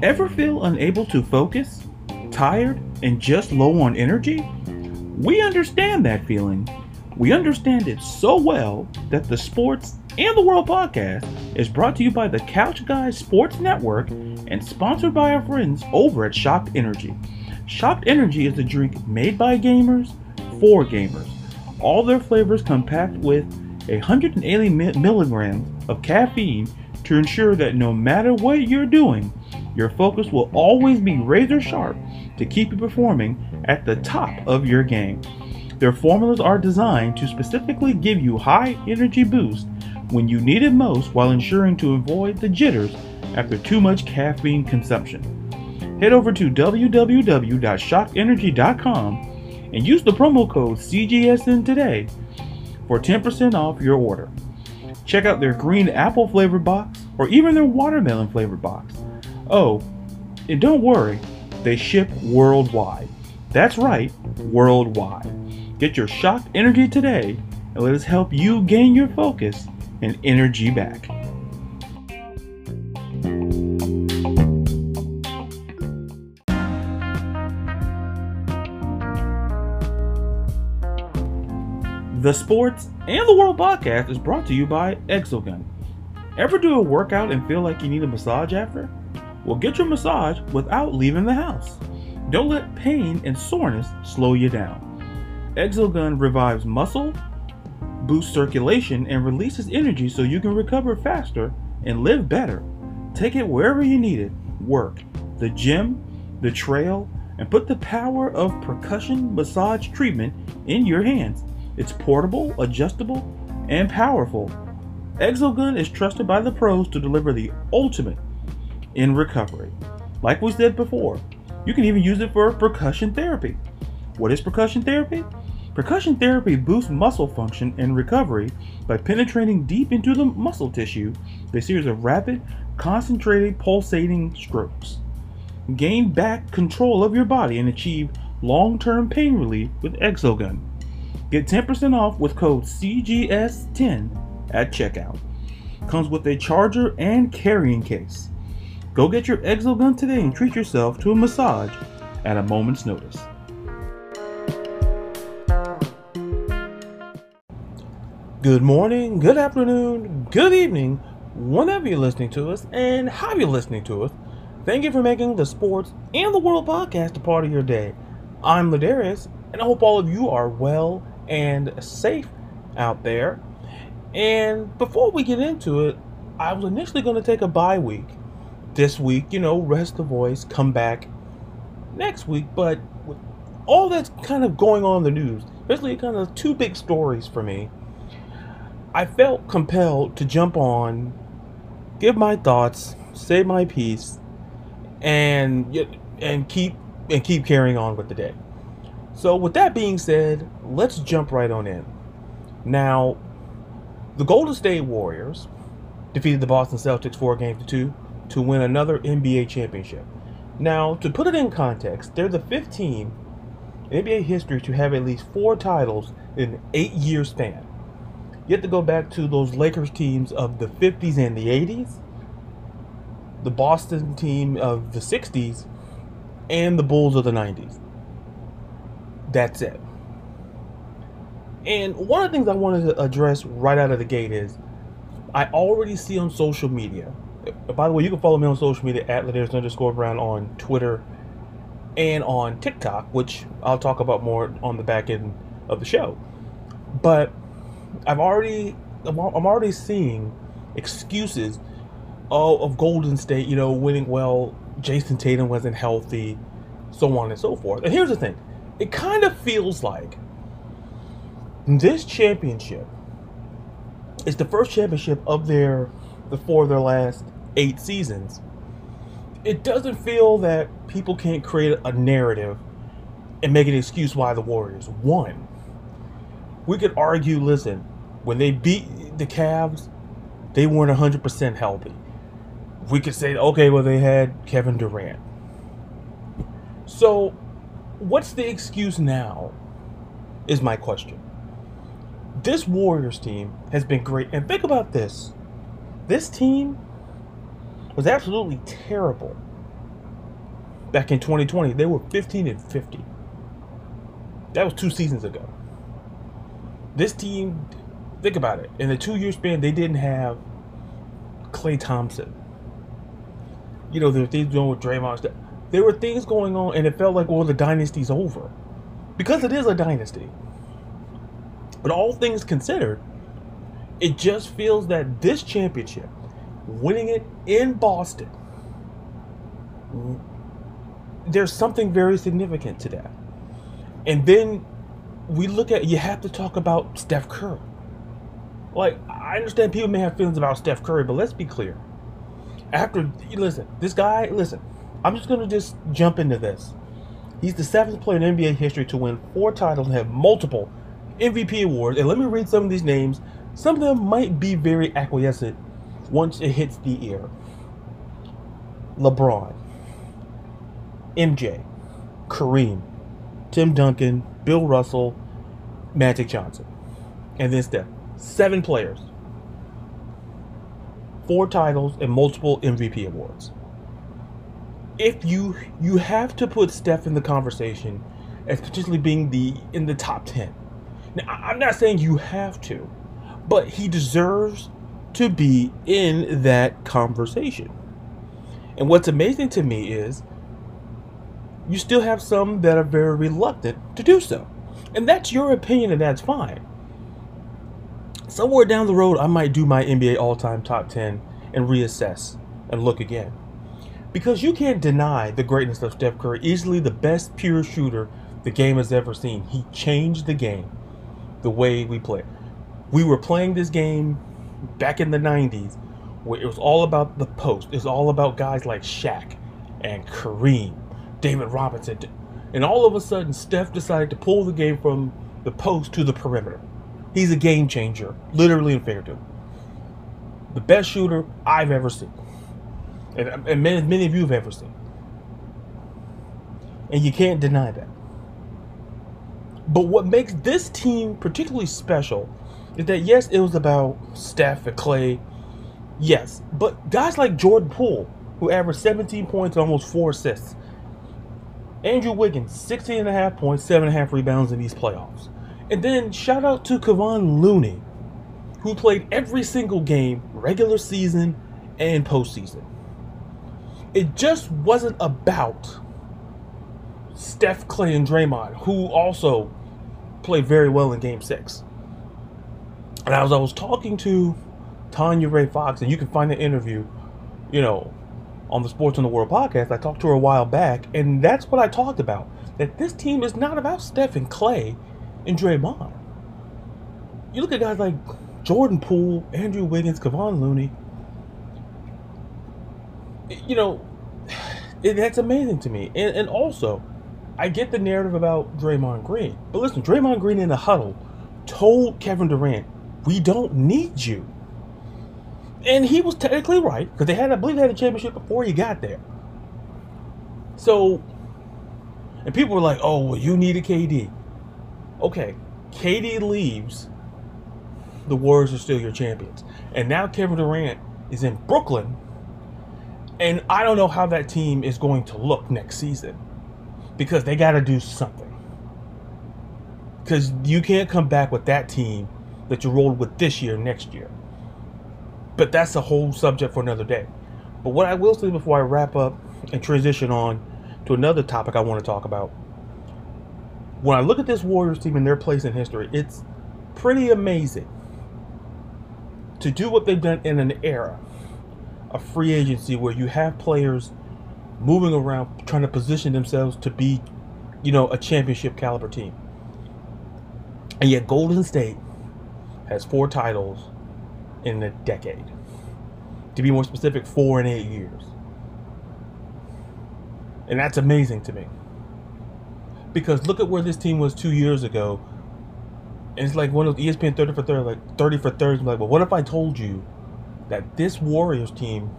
Ever feel unable to focus, tired, and just low on energy? We understand that feeling. We understand it so well that the Sports and the World podcast is brought to you by the Couch Guys Sports Network and sponsored by our friends over at Shocked Energy. Shocked Energy is a drink made by gamers for gamers. All their flavors come packed with 180 milligrams of caffeine to ensure that no matter what you're doing, your focus will always be razor sharp to keep you performing at the top of your game. Their formulas are designed to specifically give you high energy boost when you need it most while ensuring to avoid the jitters after too much caffeine consumption. Head over to www.shockenergy.com and use the promo code CGSN today for 10% off your order. Check out their green apple flavored box or even their watermelon flavored box. Oh, and don't worry, they ship worldwide. That's right, worldwide. Get your shocked energy today and let us help you gain your focus and energy back. The Sports and the World podcast is brought to you by Exogun. Ever do a workout and feel like you need a massage after? Well, get your massage without leaving the house. Don't let pain and soreness slow you down. Exogun revives muscle, boosts circulation, and releases energy so you can recover faster and live better. Take it wherever you need it work, the gym, the trail, and put the power of percussion massage treatment in your hands. It's portable, adjustable, and powerful. Exogun is trusted by the pros to deliver the ultimate in recovery. Like we said before, you can even use it for percussion therapy. What is percussion therapy? Percussion therapy boosts muscle function and recovery by penetrating deep into the muscle tissue with a series of rapid, concentrated, pulsating strokes. Gain back control of your body and achieve long term pain relief with Exogun. Get 10% off with code CGS10 at checkout. Comes with a charger and carrying case. Go get your Exogun today and treat yourself to a massage at a moment's notice. Good morning, good afternoon, good evening, whenever you're listening to us and how you're listening to us. Thank you for making the Sports and the World podcast a part of your day. I'm Ladarius, and I hope all of you are well and safe out there. And before we get into it, I was initially going to take a bye week this week, you know, rest the voice, come back next week. But with all that's kind of going on in the news, especially kind of two big stories for me, I felt compelled to jump on, give my thoughts, say my piece, and and keep and keep carrying on with the day. So, with that being said, let's jump right on in. Now, the Golden State Warriors defeated the Boston Celtics four games to two to win another NBA championship. Now, to put it in context, they're the fifth team in NBA history to have at least four titles in an eight-year span. You have to go back to those Lakers teams of the 50s and the 80s, the Boston team of the 60s, and the Bulls of the 90s. That's it. And one of the things I wanted to address right out of the gate is I already see on social media. Uh, by the way, you can follow me on social media at Ladarius underscore Brown on Twitter and on TikTok, which I'll talk about more on the back end of the show. But I've already, I'm already seeing excuses of, of Golden State, you know, winning well. Jayson Tatum wasn't healthy, so on and so forth. And here's the thing it kind of feels like this championship is the first championship of their the before their last eight seasons. It doesn't feel that people can't create a narrative and make an excuse why the Warriors won. We could argue, listen, when they beat the Cavs, they weren't 100% healthy. We could say, okay, well, they had Kevin Durant. So what's the excuse now? Is my question. This Warriors team has been great. And think about this. This team was absolutely terrible. Back in 2020, they were 15 and 50. That was two seasons ago. This team, think about it. In the two year span, they didn't have Klay Thompson. You know, things going with Draymond. There were things going on, and it felt like, well, the dynasty's over. Because it is a dynasty. But all things considered, it just feels that this championship, winning it in Boston, there's something very significant to that. And then we look at you have to talk about Steph Curry. Like I understand people may have feelings about Steph Curry, but let's be clear. After listen, this guy, listen, I'm just gonna just jump into this. He's the seventh player in NBA history to win four titles and have multiple MVP awards. And let me read some of these names. Some of them might be very acquiescent once it hits the ear. LeBron, MJ, Kareem, Tim Duncan, Bill Russell, Magic Johnson, and then Steph. Seven players, four titles, and multiple MVP awards. If you you have to put Steph in the conversation as potentially being the in the top ten. Now, I'm not saying you have to, but he deserves to be in that conversation. And what's amazing to me is you still have some that are very reluctant to do so. And that's your opinion, and that's fine. Somewhere down the road, I might do my NBA all time top 10 and reassess and look again. Because you can't deny the greatness of Steph Curry, easily the best pure shooter the game has ever seen. He changed the game the way we play. We were playing this game back in the 90s where it was all about the post. It was all about guys like Shaq and Kareem, David Robinson. And all of a sudden, Steph decided to pull the game from the post to the perimeter. He's a game changer, literally and figuratively. The best shooter I've ever seen. And, and many, many of you have ever seen. And you can't deny that. But what makes this team particularly special is that yes, it was about Steph and Klay. Yes, but guys like Jordan Poole, who averaged 17 points and almost four assists. Andrew Wiggins, 16 and a half points, seven and a half rebounds in these playoffs. And then shout out to Kevon Looney, who played every single game, regular season and postseason. It just wasn't about Steph, Klay, and Draymond, who also played very well in Game Six. And as I was talking to Tanya Ray Fox, and you can find the interview, you know, on the Sports in the World podcast. I talked to her a while back, and that's what I talked about. That this team is not about Steph and Klay and Draymond. You look at guys like Jordan Poole, Andrew Wiggins, Kevon Looney. You know, it, that's amazing to me. And, and also, I get the narrative about Draymond Green. But listen, Draymond Green in the huddle told Kevin Durant, we don't need you. And he was technically right, because they had, I believe they had a championship before he got there. So, and people were like, oh, well, you needed KD. Okay, KD leaves, the Warriors are still your champions. And now Kevin Durant is in Brooklyn, and I don't know how that team is going to look next season because they got to do something. Because you can't come back with that team that you rolled with this year next year. But that's a whole subject for another day. But what I will say before I wrap up and transition on to another topic I want to talk about. When I look at this Warriors team and their place in history, it's pretty amazing to do what they've done in an era of free agency where you have players moving around trying to position themselves to be, you know, a championship caliber team. And yet Golden State has four titles in a decade. To be more specific, four and eight years. And that's amazing to me. Because look at where this team was two years ago. And it's like one of those ESPN 30 for 30, like 30 for 30. Like, well, what if I told you that this Warriors team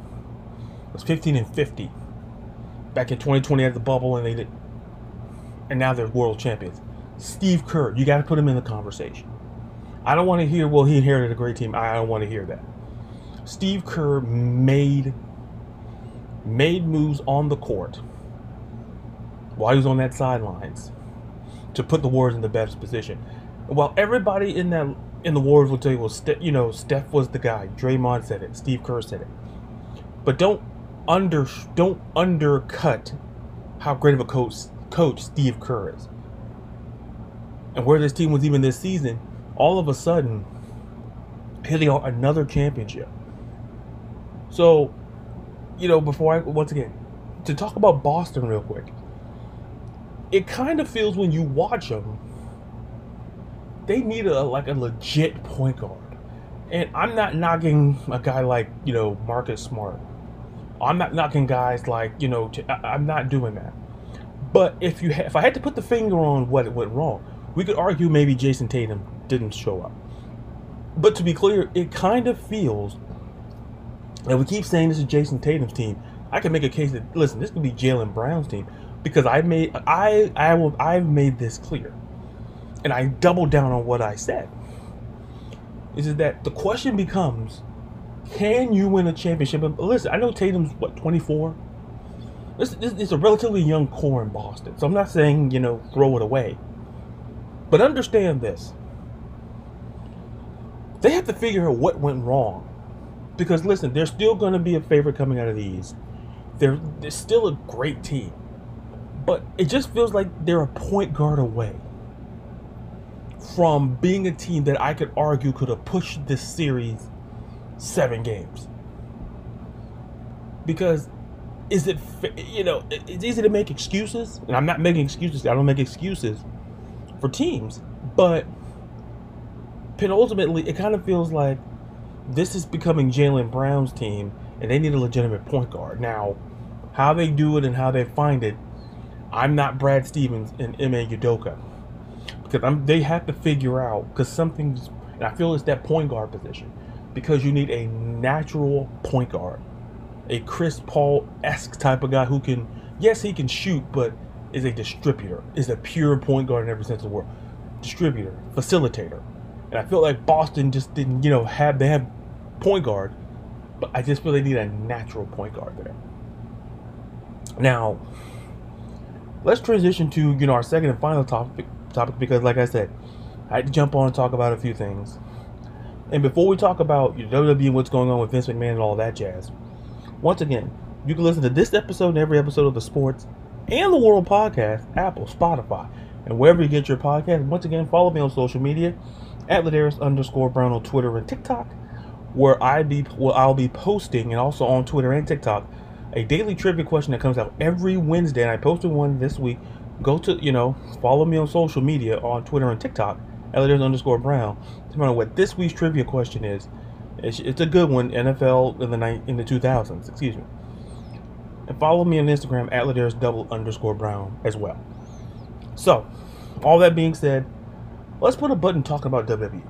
was 15 and 50 back in 2020 at the bubble and they did and now they're world champions. Steve Kerr, you got to put him in the conversation. I don't want to hear, well, he inherited a great team. I don't want to hear that. Steve Kerr made made moves on the court while he was on that sidelines to put the Warriors in the best position. While everybody in that in the Warriors will tell you, well, Ste- you know, Steph was the guy. Draymond said it. Steve Kerr said it. But don't under don't undercut how great of a coach coach Steve Kerr is. And where this team was even this season, all of a sudden, here they are, another championship. So, you know, before I once again to talk about Boston real quick, it kind of feels when you watch them, they need a like a legit point guard. And I'm not knocking a guy like you know Marcus Smart. I'm not knocking guys like you know. I, am not doing that. But if you ha- if I had to put the finger on what went wrong, we could argue maybe Jayson Tatum didn't show up. But to be clear, it kind of feels, and we keep saying this is Jayson Tatum's team. I can make a case that listen, this could be Jaylen Brown's team because I made I I will I've made this clear, and I double down on what I said. Is that the question becomes, can you win a championship? And listen, I know Tatum's what 24. This, this is a relatively young core in Boston, so I'm not saying you know throw it away. But understand this: they have to figure out what went wrong, because listen, there's still going to be a favorite coming out of the East. They're, they're still a great team. But it just feels like they're a point guard away from being a team that I could argue could have pushed this series seven games. Because is it, you know, it's easy to make excuses, and I'm not making excuses. I don't make excuses for teams, but penultimately, it kind of feels like this is becoming Jaylen Brown's team, and they need a legitimate point guard. Now, how they do it and how they find it I'm not Brad Stevens and Ime Udoka because they have to figure out because something's and I feel it's that point guard position because you need a natural point guard, a Chris Paul esque type of guy who can yes he can shoot but is a distributor, is a pure point guard in every sense of the word, distributor, facilitator, and I feel like Boston just didn't you know have they have point guard, but I just feel they need a natural point guard there. Now let's transition to you know our second and final topic topic because like I said, I had to jump on and talk about a few things. And before we talk about you know, WWE and what's going on with Vince McMahon and all that jazz, once again, you can listen to this episode and every episode of the Sports and the World Podcast, Apple, Spotify, and wherever you get your podcast. Once again, follow me on social media at Ladarius underscore Brown on Twitter and TikTok, where I be where I'll be posting and also on Twitter and TikTok a daily trivia question that comes out every Wednesday, and I posted one this week. Go to, you know, follow me on social media on Twitter and TikTok, Elliot underscore Brown, to find out what this week's trivia question is. It's, it's a good one, NFL in the night in the 2000s, excuse me. And follow me on Instagram at Ladarius double underscore Brown as well. So, all that being said, let's put a button talking about WWE.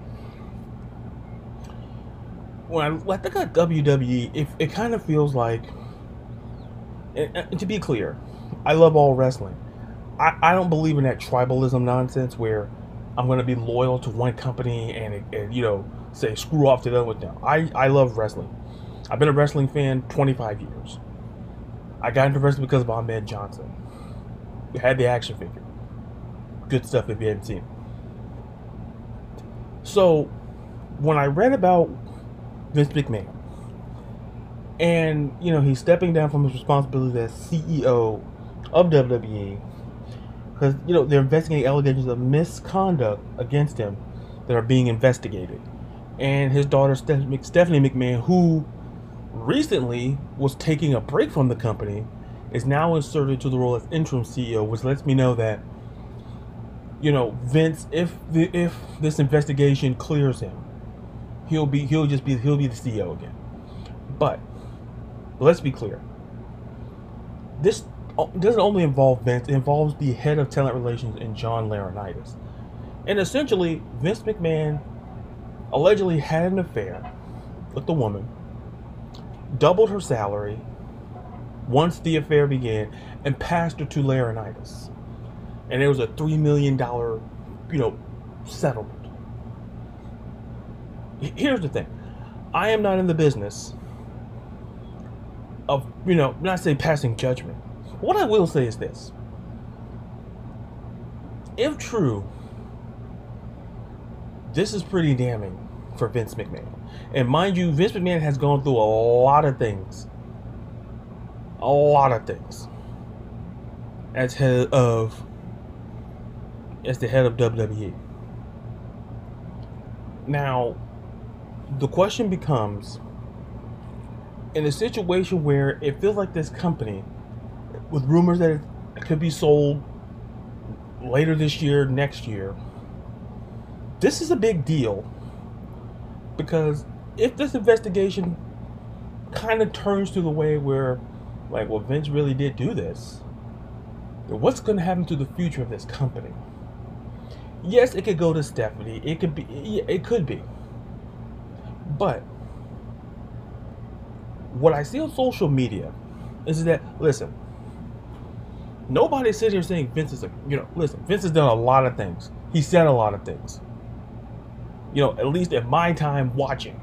When I, I think of WWE, it, it kind of feels like and, to be clear, I love all wrestling. I, I don't believe in that tribalism nonsense where I'm going to be loyal to one company and, and you know say screw off to the other with them. I, I love wrestling. I've been a wrestling fan 25 years. I got into wrestling because of Ahmed Johnson. We had the action figure. Good stuff if you haven't seen. So, when I read about Vince McMahon, and you know he's stepping down from his responsibility as CEO of WWE because you know they're investigating allegations of misconduct against him that are being investigated, and his daughter Stephanie McMahon, who recently was taking a break from the company, is now inserted to the role as interim CEO, which lets me know that you know Vince, if the, if this investigation clears him, he'll be he'll just be he'll be the CEO again, but let's be clear. This doesn't only involve Vince, it involves the head of talent relations and John Laurinaitis. And essentially, Vince McMahon allegedly had an affair with the woman, doubled her salary once the affair began, and passed her to Laurinaitis. And it was a $3 million, you know, settlement. Here's the thing I am not in the business of, you know, not say passing judgment. What I will say is this. If true, this is pretty damning for Vince McMahon. And mind you, Vince McMahon has gone through a lot of things. A lot of things. As head of as the head of WWE. Now, the question becomes in a situation where it feels like this company, with rumors that it could be sold later this year, next year, this is a big deal because if this investigation kind of turns to the way where, like, well, Vince really did do this, what's going to happen to the future of this company? Yes, it could go to Stephanie. It could be. It could be. But what I see on social media is that listen, nobody sits here saying Vince is a you know listen. Vince has done a lot of things. He said a lot of things. You know, at least at my time watching,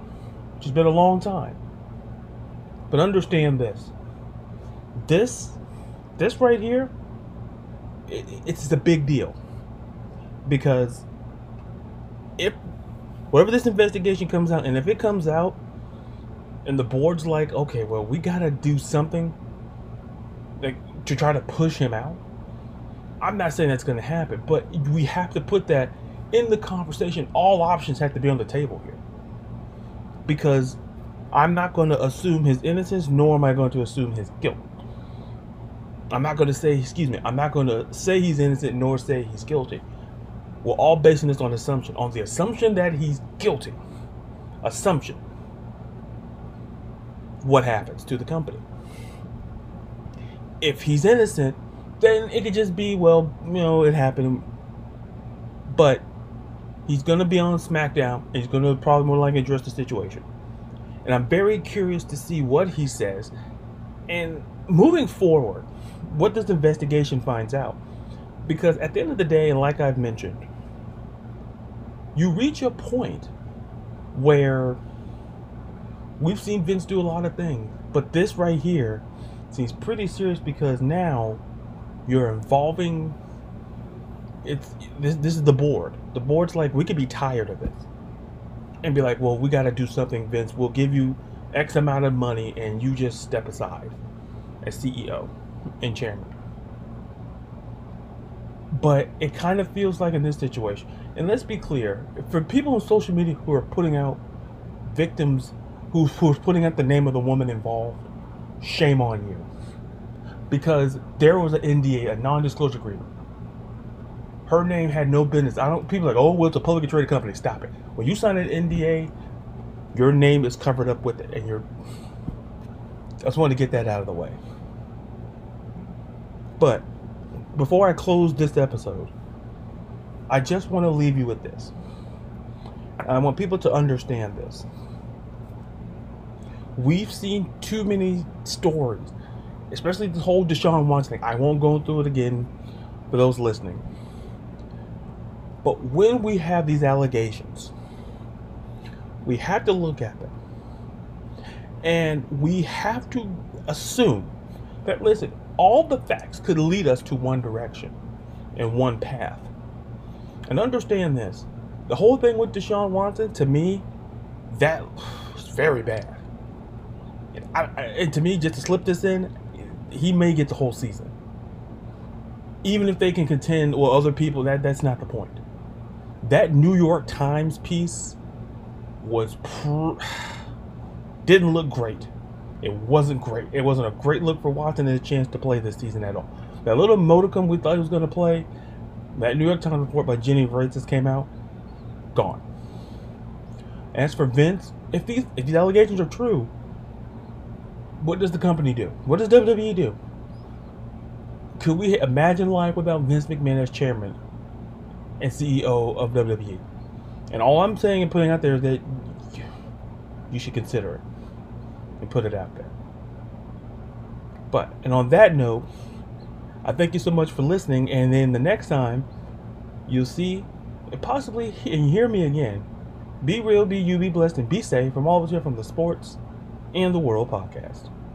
which has been a long time. But understand this. This, this right here, it, it's a big deal because if whatever this investigation comes out, and if it comes out, and the board's like, okay, well, we gotta do something, to try to push him out. I'm not saying that's gonna happen, but we have to put that in the conversation. All options have to be on the table here, because I'm not going to assume his innocence, nor am I going to assume his guilt. I'm not going to say, excuse me, I'm not going to say he's innocent, nor say he's guilty. We're all basing this on assumption, on the assumption that he's guilty. Assumption. What happens to the company? If he's innocent, then it could just be, well, you know, it happened. But he's going to be on SmackDown, and he's going to probably more likely address the situation. And I'm very curious to see what he says. And moving forward, what this investigation finds out. Because at the end of the day, and like I've mentioned, you reach a point where we've seen Vince do a lot of things, but this right here seems pretty serious because now you're involving it's this this is the board. The board's like we could be tired of this. And be like, "Well, we got to do something, Vince. We'll give you X amount of money and you just step aside as CEO and chairman." But it kind of feels like in this situation, and let's be clear, for people on social media who are putting out victims, who, who are putting out the name of the woman involved, shame on you. Because there was an NDA, a non-disclosure agreement. Her name had no business. I don't. People like, oh, well, it's a publicly traded company. Stop it. When you sign an NDA, your name is covered up with it, and you're. I just wanted to get that out of the way. But before I close this episode, I just want to leave you with this. I want people to understand this. We've seen too many stories, especially the whole Deshaun Watson thing. I won't go through it again for those listening. But when we have these allegations, we have to look at them. And we have to assume that, listen, all the facts could lead us to one direction and one path. And understand this the whole thing with Deshaun Watson, to me, that was very bad. And, I, I, and to me, just to slip this in, he may get the whole season. Even if they can contend or other people, that that's not the point. That New York Times piece was pr- didn't look great. It wasn't great. It wasn't a great look for Watson and a chance to play this season at all. That little modicum we thought he was going to play, that New York Times report by Jenny Vrentas came out, gone. As for Vince, if these if these allegations are true, what does the company do? What does WWE do? Could we imagine life without Vince McMahon as chairman and CEO of WWE? And all I'm saying and putting out there is that you should consider it and put it out there. But, and on that note, I thank you so much for listening. And then the next time you'll see, and possibly and hear me again, Be real, be you, be blessed, and be safe from all of us here from the Sports and the World podcast.